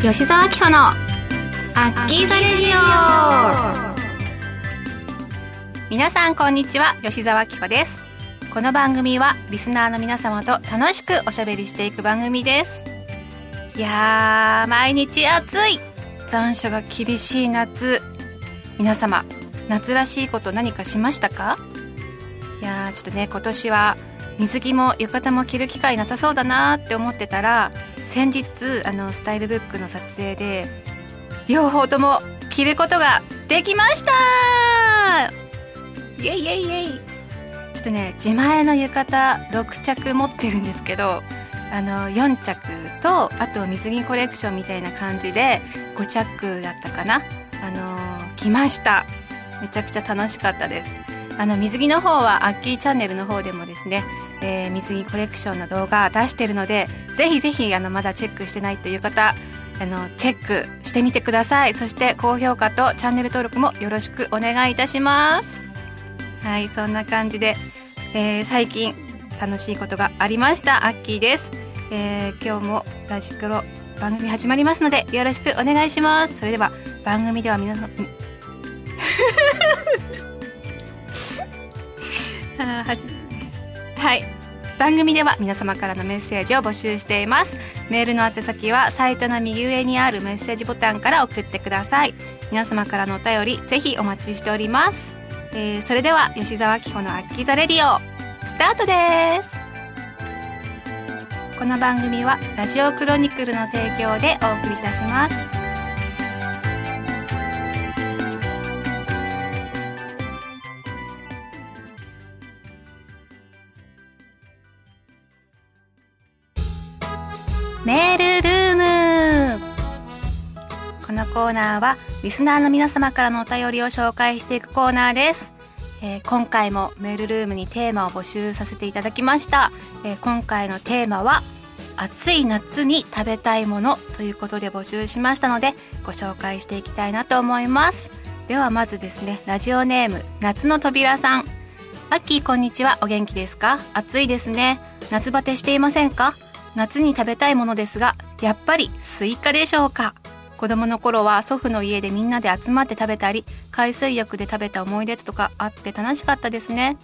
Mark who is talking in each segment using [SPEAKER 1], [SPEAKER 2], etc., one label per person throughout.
[SPEAKER 1] 吉沢明穂のアッキーザレディオ。皆さんこんにちは吉沢明穂です。この番組はリスナーの皆様と楽しくおしゃべりしていく番組です。いやー毎日暑い。残暑が厳しい夏。皆様夏らしいこと何かしましたか？いやーちょっとね今年は水着も浴衣も着る機会なさそうだなーって思ってたら先日あのスタイルブックの撮影で両方とも着ることができました!イエイイエイイエイ。ちょっとね自前の浴衣6着持ってるんですけどあの4着とあと水着コレクションみたいな感じで5着だったかな。あの着ました。めちゃくちゃ楽しかったです。あの水着の方はアッキーチャンネルの方でもですね、えー、水着コレクションの動画出してるのでぜひぜひあのまだチェックしてないという方あのチェックしてみてください。そして高評価とチャンネル登録もよろしくお願いいたします。はいそんな感じで、えー、最近楽しいことがありました。アッキーです、えー、今日もラジクロ番組始まりますのでよろしくお願いします。それでは番組では皆さんあ はじはい。番組では皆様からのメッセージを募集しています。メールの宛先はサイトの右上にあるメッセージボタンから送ってください。皆様からのお便りぜひお待ちしております、えー、それでは吉沢紀子のアッキーザレディオスタートです。この番組はラジオクロニクルの提供でお送りいたします。ーナーはリスナーの皆様からのお便りを紹介していくコーナーです、えー、今回もメールルームにテーマを募集させていただきました、えー、今回のテーマは暑い夏に食べたいものということで募集しましたのでご紹介していきたいなと思います。ではまずですねラジオネーム夏の扉さん。アッキーこんにちは。お元気ですか？暑いですね。夏バテしていませんか？夏に食べたいものですが、やっぱりスイカでしょうか？子供の頃は祖父の家でみんなで集まって食べたり、海水浴で食べた思い出とかあって楽しかったですね。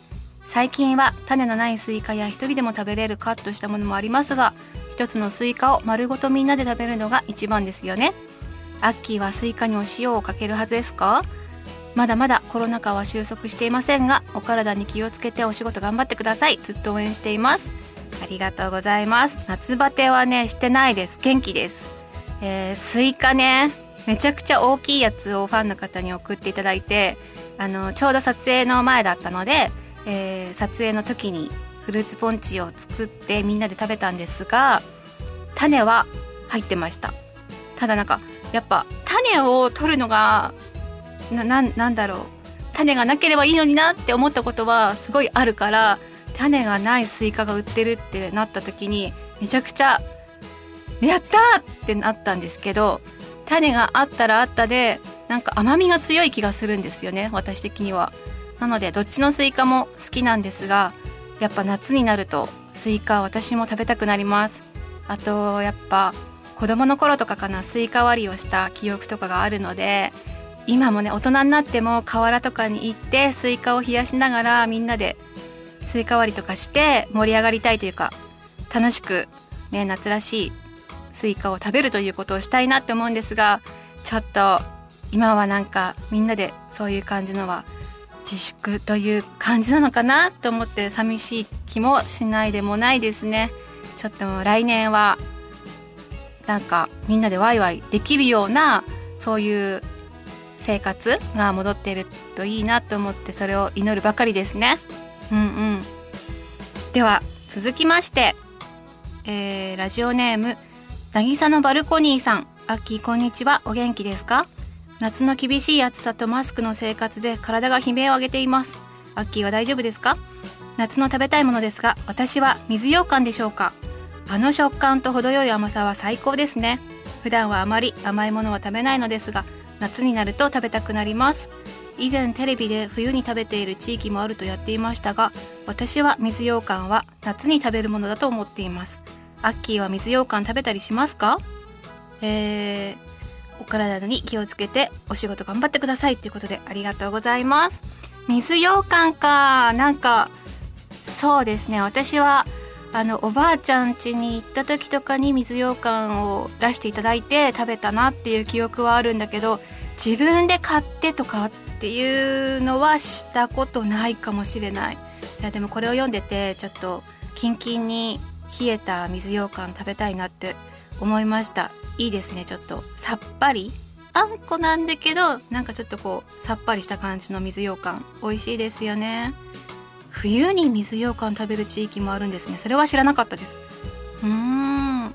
[SPEAKER 1] 最近は種のないスイカや一人でも食べれるカットしたものもありますが、一つのスイカを丸ごとみんなで食べるのが一番ですよね。アッキーはスイカにお塩をかける派ですか？まだまだコロナ禍は収束していませんが、お体に気をつけてお仕事頑張ってください。ずっと応援しています。ありがとうございます夏バテはねしてないです元気ですえー、スイカね。めちゃくちゃ大きいやつをファンの方に送っていただいてあのちょうど撮影の前だったので、えー、撮影の時にフルーツポンチを作ってみんなで食べたんですが種は入ってました。ただなんかやっぱ種を取るのがななんだろう。種がなければいいのになって思ったことはすごいあるから種がないスイカが売ってるってなった時にめちゃくちゃ「やった!」ってなったんですけど種があったらあったでなんか甘みが強い気がするんですよね私的には。なのでどっちのスイカも好きなんですがやっぱ夏になるとスイカ私も食べたくなります。あとやっぱ子供の頃とかかなスイカ割りをした記憶とかがあるので今もね大人になっても河原とかに行ってスイカを冷やしながらみんなでスイカ割りとかして盛り上がりたいというか楽しくね夏らしいスイカを食べるということをしたいなって思うんですがちょっと今はなんかみんなでそういう感じのは自粛という感じなのかなと思って寂しい気もしないでもないですねちょっと来年はなんかみんなでワイワイできるようなそういう生活が戻っているといいなと思ってそれを祈るばかりですね。うんうんでは続きまして、えー、ラジオネーム渚のバルコニーさん。アッキーこんにちは。お元気ですか？夏の厳しい暑さとマスクの生活で体が悲鳴を上げています。アッキーは大丈夫ですか？夏の食べたいものですが私は水羊羹でしょうか？あの食感と程よい甘さは最高ですね。普段はあまり甘いものは食べないのですが夏になると食べたくなります。以前テレビで冬に食べている地域もあるとやっていましたが私は水羊羹は夏に食べるものだと思っています。アッキーは水羊羹食べたりしますか、えー、お体に気をつけてお仕事頑張ってくださいということでありがとうございます。水羊羹か。なんかそうですね。私はあのおばあちゃん家に行った時とかに水羊羹を出していただいて食べたなっていう記憶はあるんだけど自分で買ってとかっていうのはしたことないかもしれない。いやでもこれを読んでてちょっとキンキンに冷えた水羊羹食べたいなって思いました。いいですねちょっと。さっぱり？あんこなんだけどなんかちょっとこうさっぱりした感じの水羊羹。美味しいですよね。冬に水羊羹食べる地域もあるんですね。それは知らなかったです。うーん。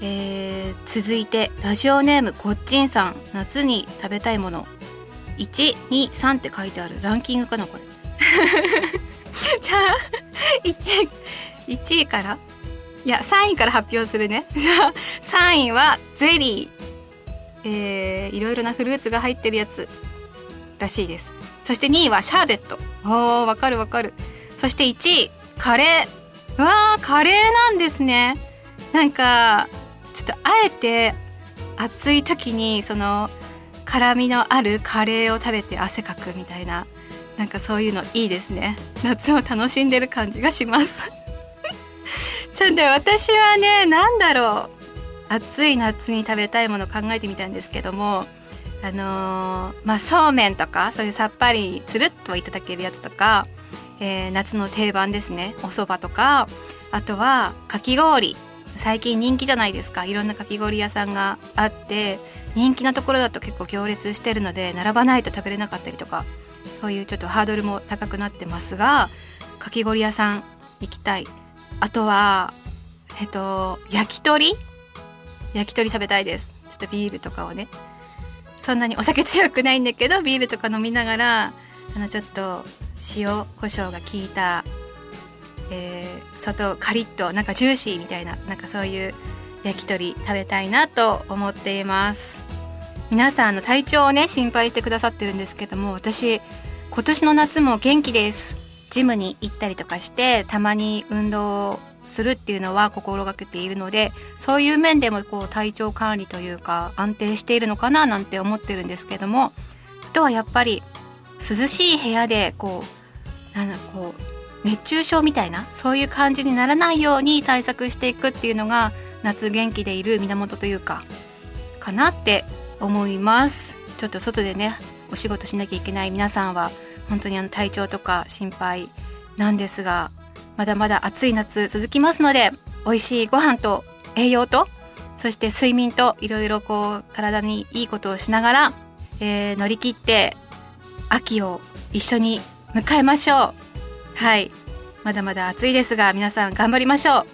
[SPEAKER 1] えー、続いてラジオネームこっちんさん。夏に食べたいもの。123って書いてある。ランキングかなこれ。じゃあ 1, 1位からいや3位から発表するね。じゃあ3位はゼリー。えー、いろいろなフルーツが入ってるやつらしいです。そして2位はシャーベット。おーわかるわかる。そして1位カレー。うわーカレーなんですね。なんかちょっとあえて暑い時にその辛みのあるカレーを食べて汗かくみたいな。なんかそういうのいいですね。夏を楽しんでる感じがします。ちょっと私はね何だろう。暑い夏に食べたいもの考えてみたんですけどもあのー、まあそうめんとかそういうさっぱりつるっといただけるやつとか、えー、夏の定番ですね。お蕎麦とかあとはかき氷。最近人気じゃないですか。いろんなかき氷屋さんがあって人気なところだと結構行列してるので並ばないと食べれなかったりとかそういうちょっとハードルも高くなってますがかき氷屋さん行きたい。あとはえっと焼き鳥？焼き鳥食べたいです。ちょっとビールとかをね。そんなにお酒強くないんだけどビールとか飲みながらあのちょっと塩コショウが効いた、えー、外カリッとなんかジューシーみたいななんかそういう焼き鳥食べたいなと思っています。皆さんの体調をね心配してくださってるんですけども私今年の夏も元気です。ジムに行ったりとかしてたまに運動するっていうのは心がけているのでそういう面でもこう体調管理というか安定しているのかななんて思ってるんですけどもあとはやっぱり涼しい部屋でこうなんだこう熱中症みたいなそういう感じにならないように対策していくっていうのが夏元気でいる源というかかなって思います。ちょっと外でねお仕事しなきゃいけない皆さんは本当にあの体調とか心配なんですがまだまだ暑い夏続きますので美味しいご飯と栄養とそして睡眠といろいろこう体にいいことをしながら、えー、乗り切って秋を一緒に迎えましょう。はい。まだまだ暑いですが皆さん頑張りましょう。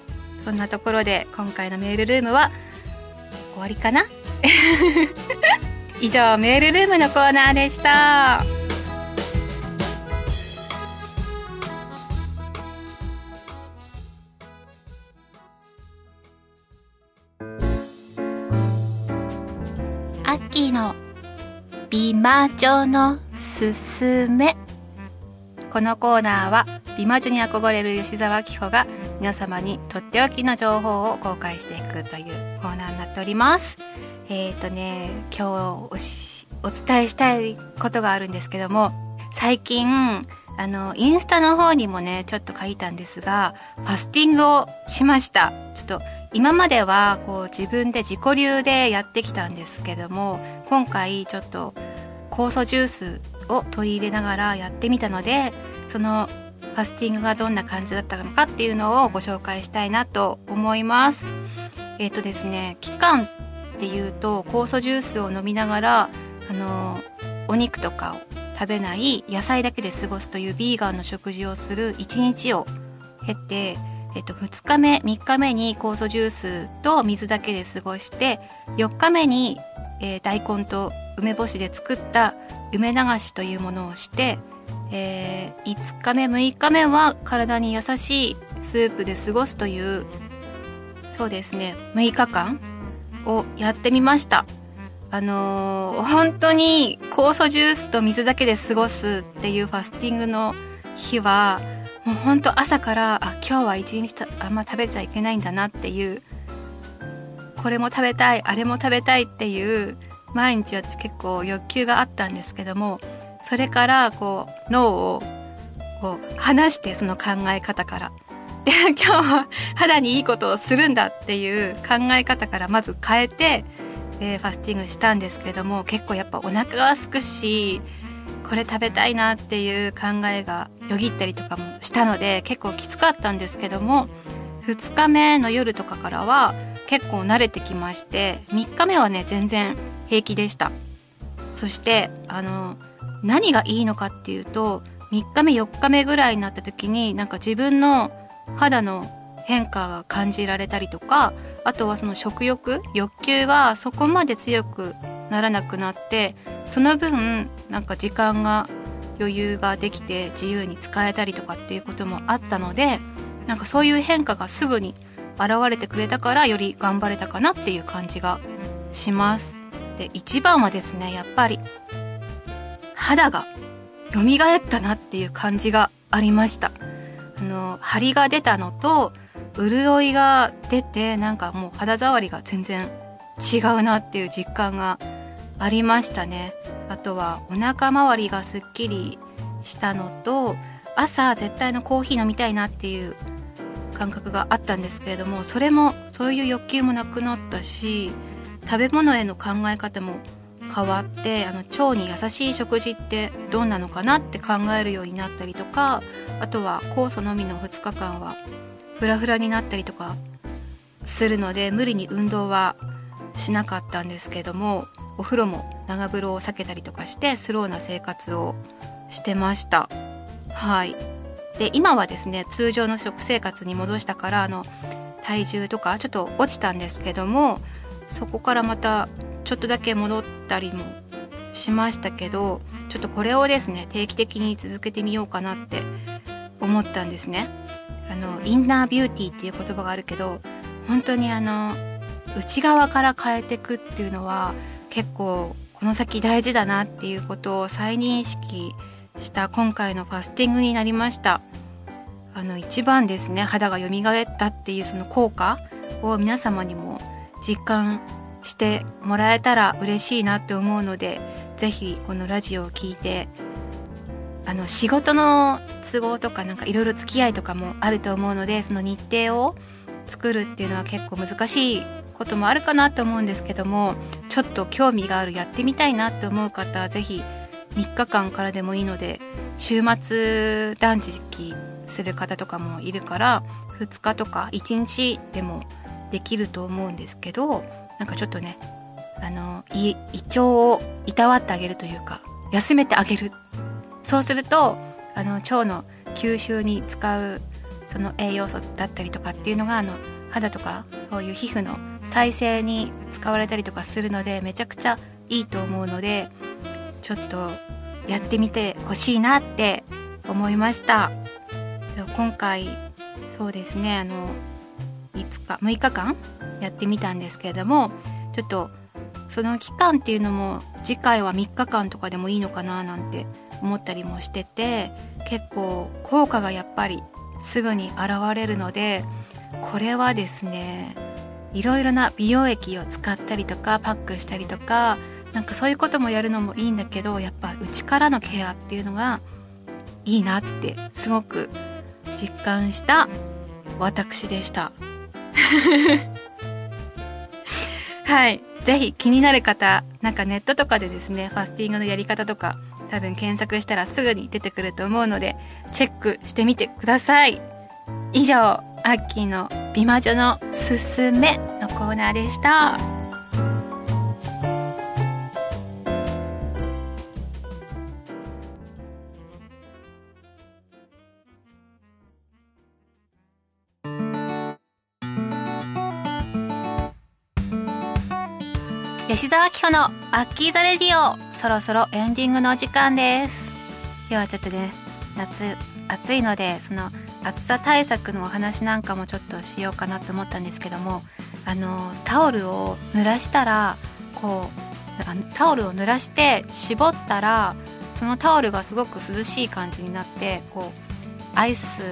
[SPEAKER 1] そんなところで今回のメールルームは終わりかな？以上メールルームのコーナーでした。美魔女のすすめ。このコーナーは美魔女に憧れる吉沢紀穂が皆様にとっておきの情報を公開していくというコーナーになっております。えっ、ー、とね今日おお伝えしたいことがあるんですけども最近あのインスタの方にもねちょっと書いたんですがファスティングをしましたちょっと今まではこう自分で自己流でやってきたんですけども今回ちょっと酵素ジュースを取り入れながらやってみたのでそのファスティングがどんな感じだったのかっていうのをご紹介したいなと思います。えっ、ー、とですね期間っていうと酵素ジュースを飲みながらあのお肉とかを食べない野菜だけで過ごすというビーガンの食事をする一日を経てえっと、2日目3日目に酵素ジュースと水だけで過ごして4日目に、えー、大根と梅干しで作った梅流しというものをして、えー、5日目6日目は体に優しいスープで過ごすというそうですね6日間をやってみました。あのー、本当に酵素ジュースと水だけで過ごすっていうファスティングの日はもうほんと朝からあ今日は一日あんま食べちゃいけないんだなっていうこれも食べたいあれも食べたいっていう毎日私結構欲求があったんですけどもそれからこう脳をこう離してその考え方から。で今日は肌にいいことをするんだっていう考え方からまず変えてでファスティングしたんですけれども結構やっぱお腹がすくしこれ食べたいなっていう考えがよぎったりとかもしたので結構きつかったんですけども2日目の夜とかからは結構慣れてきまして3日目はね全然平気でした。そしてあの何がいいのかっていうと3日目4日目ぐらいになった時になんか自分の肌の変化が感じられたりとかあとはその食欲欲求がそこまで強くならなくなってその分なんか時間が余裕ができて自由に使えたりとかっていうこともあったのでなんかそういう変化がすぐに現れてくれたからより頑張れたかなっていう感じがします。で一番はですねやっぱり肌が蘇ったなっていう感じがありましたあの張りが出たのと潤いが出てなんかもう肌触りが全然違うなっていう実感がありましたね。あとはお腹周りがすっきりしたのと朝絶対のコーヒー飲みたいなっていう感覚があったんですけれどもそれもそういう欲求もなくなったし食べ物への考え方も変わってあの腸に優しい食事ってどんなのかなって考えるようになったりとかあとは酵素のみの2日間はフラフラになったりとかするので無理に運動はしなかったんですけどもお風呂も長風呂を避けたりとかしてスローな生活をしてましたはいで今はですね通常の食生活に戻したからあの体重とかちょっと落ちたんですけどもそこからまたちょっとだけ戻ったりもしましたけどちょっとこれをですね定期的に続けてみようかなって思ったんですね。あのインナービューティーっていう言葉があるけど本当にあの内側から変えていくっていうのは結構この先大事だなっていうことを再認識した今回のファスティングになりました。あの一番ですね肌が蘇ったっていうその効果を皆様にも実感してもらえたら嬉しいなって思うので是非このラジオを聴いてあの仕事の都合とかなんかいろいろ付き合いとかもあると思うのでその日程を作るっていうのは結構難しいこともあるかなと思うんですけどもちょっと興味があるやってみたいなって思う方は是非3日間からでもいいので週末断食する方とかもいるから2日とか1日でもできると思うんですけどなんかちょっとねあの胃腸をいたわってあげるというか休めてあげる。そうするとあの腸の吸収に使うその栄養素だったりとかっていうのがあの肌とかそういう皮膚の再生に使われたりとかするのでめちゃくちゃいいと思うのでちょっとやってみてほしいなって思いました。今回そうですねあの5日6日間やってみたんですけれどもちょっとその期間っていうのも次回は3日間とかでもいいのかななんて思ったりもしてて結構効果がやっぱりすぐに現れるのでこれはですねいろいろな美容液を使ったりとかパックしたりとかなんかそういうこともやるのもいいんだけどやっぱ内からのケアっていうのがいいなってすごく実感した私でした。はい。ぜひ気になる方、なんかネットとかでですね、ファスティングのやり方とか、多分検索したらすぐに出てくると思うので、チェックしてみてください。以上、アッキーの美魔女のすすめのコーナーでした。吉沢紀子のアッキーザレディオそろそろエンディングのお時間です。今日はちょっとね夏暑いのでその暑さ対策のお話なんかもちょっとしようかなと思ったんですけどもあのタオルを濡らしたらこうタオルを濡らして絞ったらそのタオルがすごく涼しい感じになってこうアイス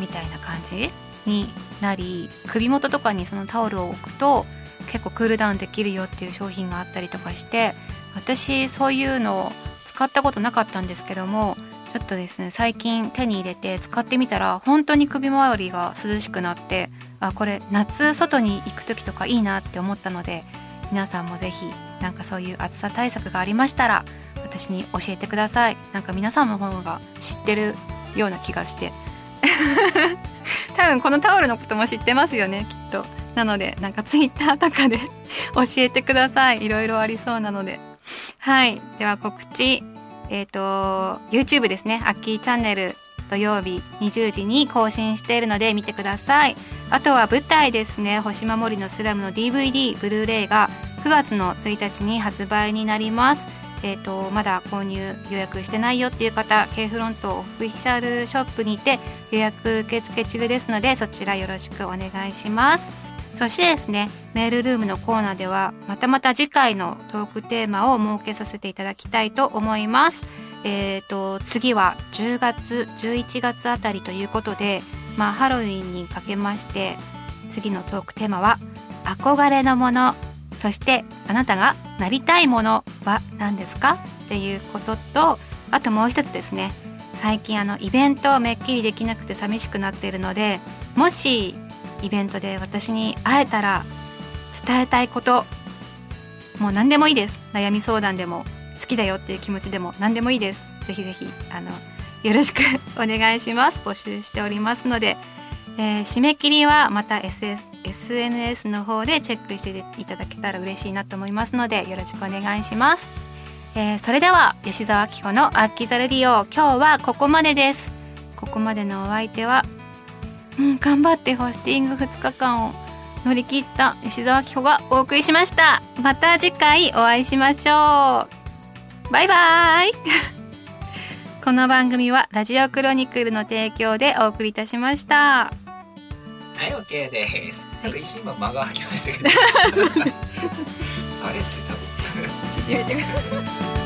[SPEAKER 1] みたいな感じになり首元とかにそのタオルを置くと結構クールダウンできるよっていう商品があったりとかして私そういうのを使ったことなかったんですけどもちょっとですね最近手に入れて使ってみたら本当に首周りが涼しくなってあこれ夏外に行く時とかいいなって思ったので皆さんも是非なんかそういう暑さ対策がありましたら私に教えてください。なんか皆さんの方が知ってるような気がして。多分このタオルのことも知ってますよねきっと。なのでなんかツイッターとかで 教えてください。いろいろありそうなので。はい。では告知。えっ、ー、と YouTube ですね。アッキーチャンネル。土曜日20時に更新しているので見てください。あとは舞台ですね。星守のスラムの DVD ブルーレイが9月の1日に発売になります。えーと、まだ購入予約してないよっていう方 K フロントオフィシャルショップにて予約受付中ですのでそちらよろしくお願いします。そしてですねメールルームのコーナーではまたまた次回のトークテーマを設けさせていただきたいと思います。えーと、次は10月11月あたりということで、まあ、ハロウィンにかけまして次のトークテーマは「憧れのもの」そしてあなたがなりたいものは何ですか？っていうこととあともう一つですね。最近あのイベントをめっきりできなくて寂しくなっているのでもしイベントで私に会えたら伝えたいこともう何でもいいです。悩み相談でも好きだよっていう気持ちでも何でもいいです。ぜひぜひあのよろしくお願いします。募集しておりますので、えー、締め切りはまた SS SNS の方でチェックしていただけたら嬉しいなと思いますのでよろしくお願いします、えー、それでは吉澤明子のアッキザレディオ今日はここまでです。ここまでのお相手はうん頑張ってホスティング2日間を乗り切った吉澤明子がお送りしましたまた次回お会いしましょうバイバイ この番組はラジオクロニクルの提供でお送りいたしました。
[SPEAKER 2] はい、オッケーです。なんか一瞬今間が空きましたけど。あれって多分。縮めてください。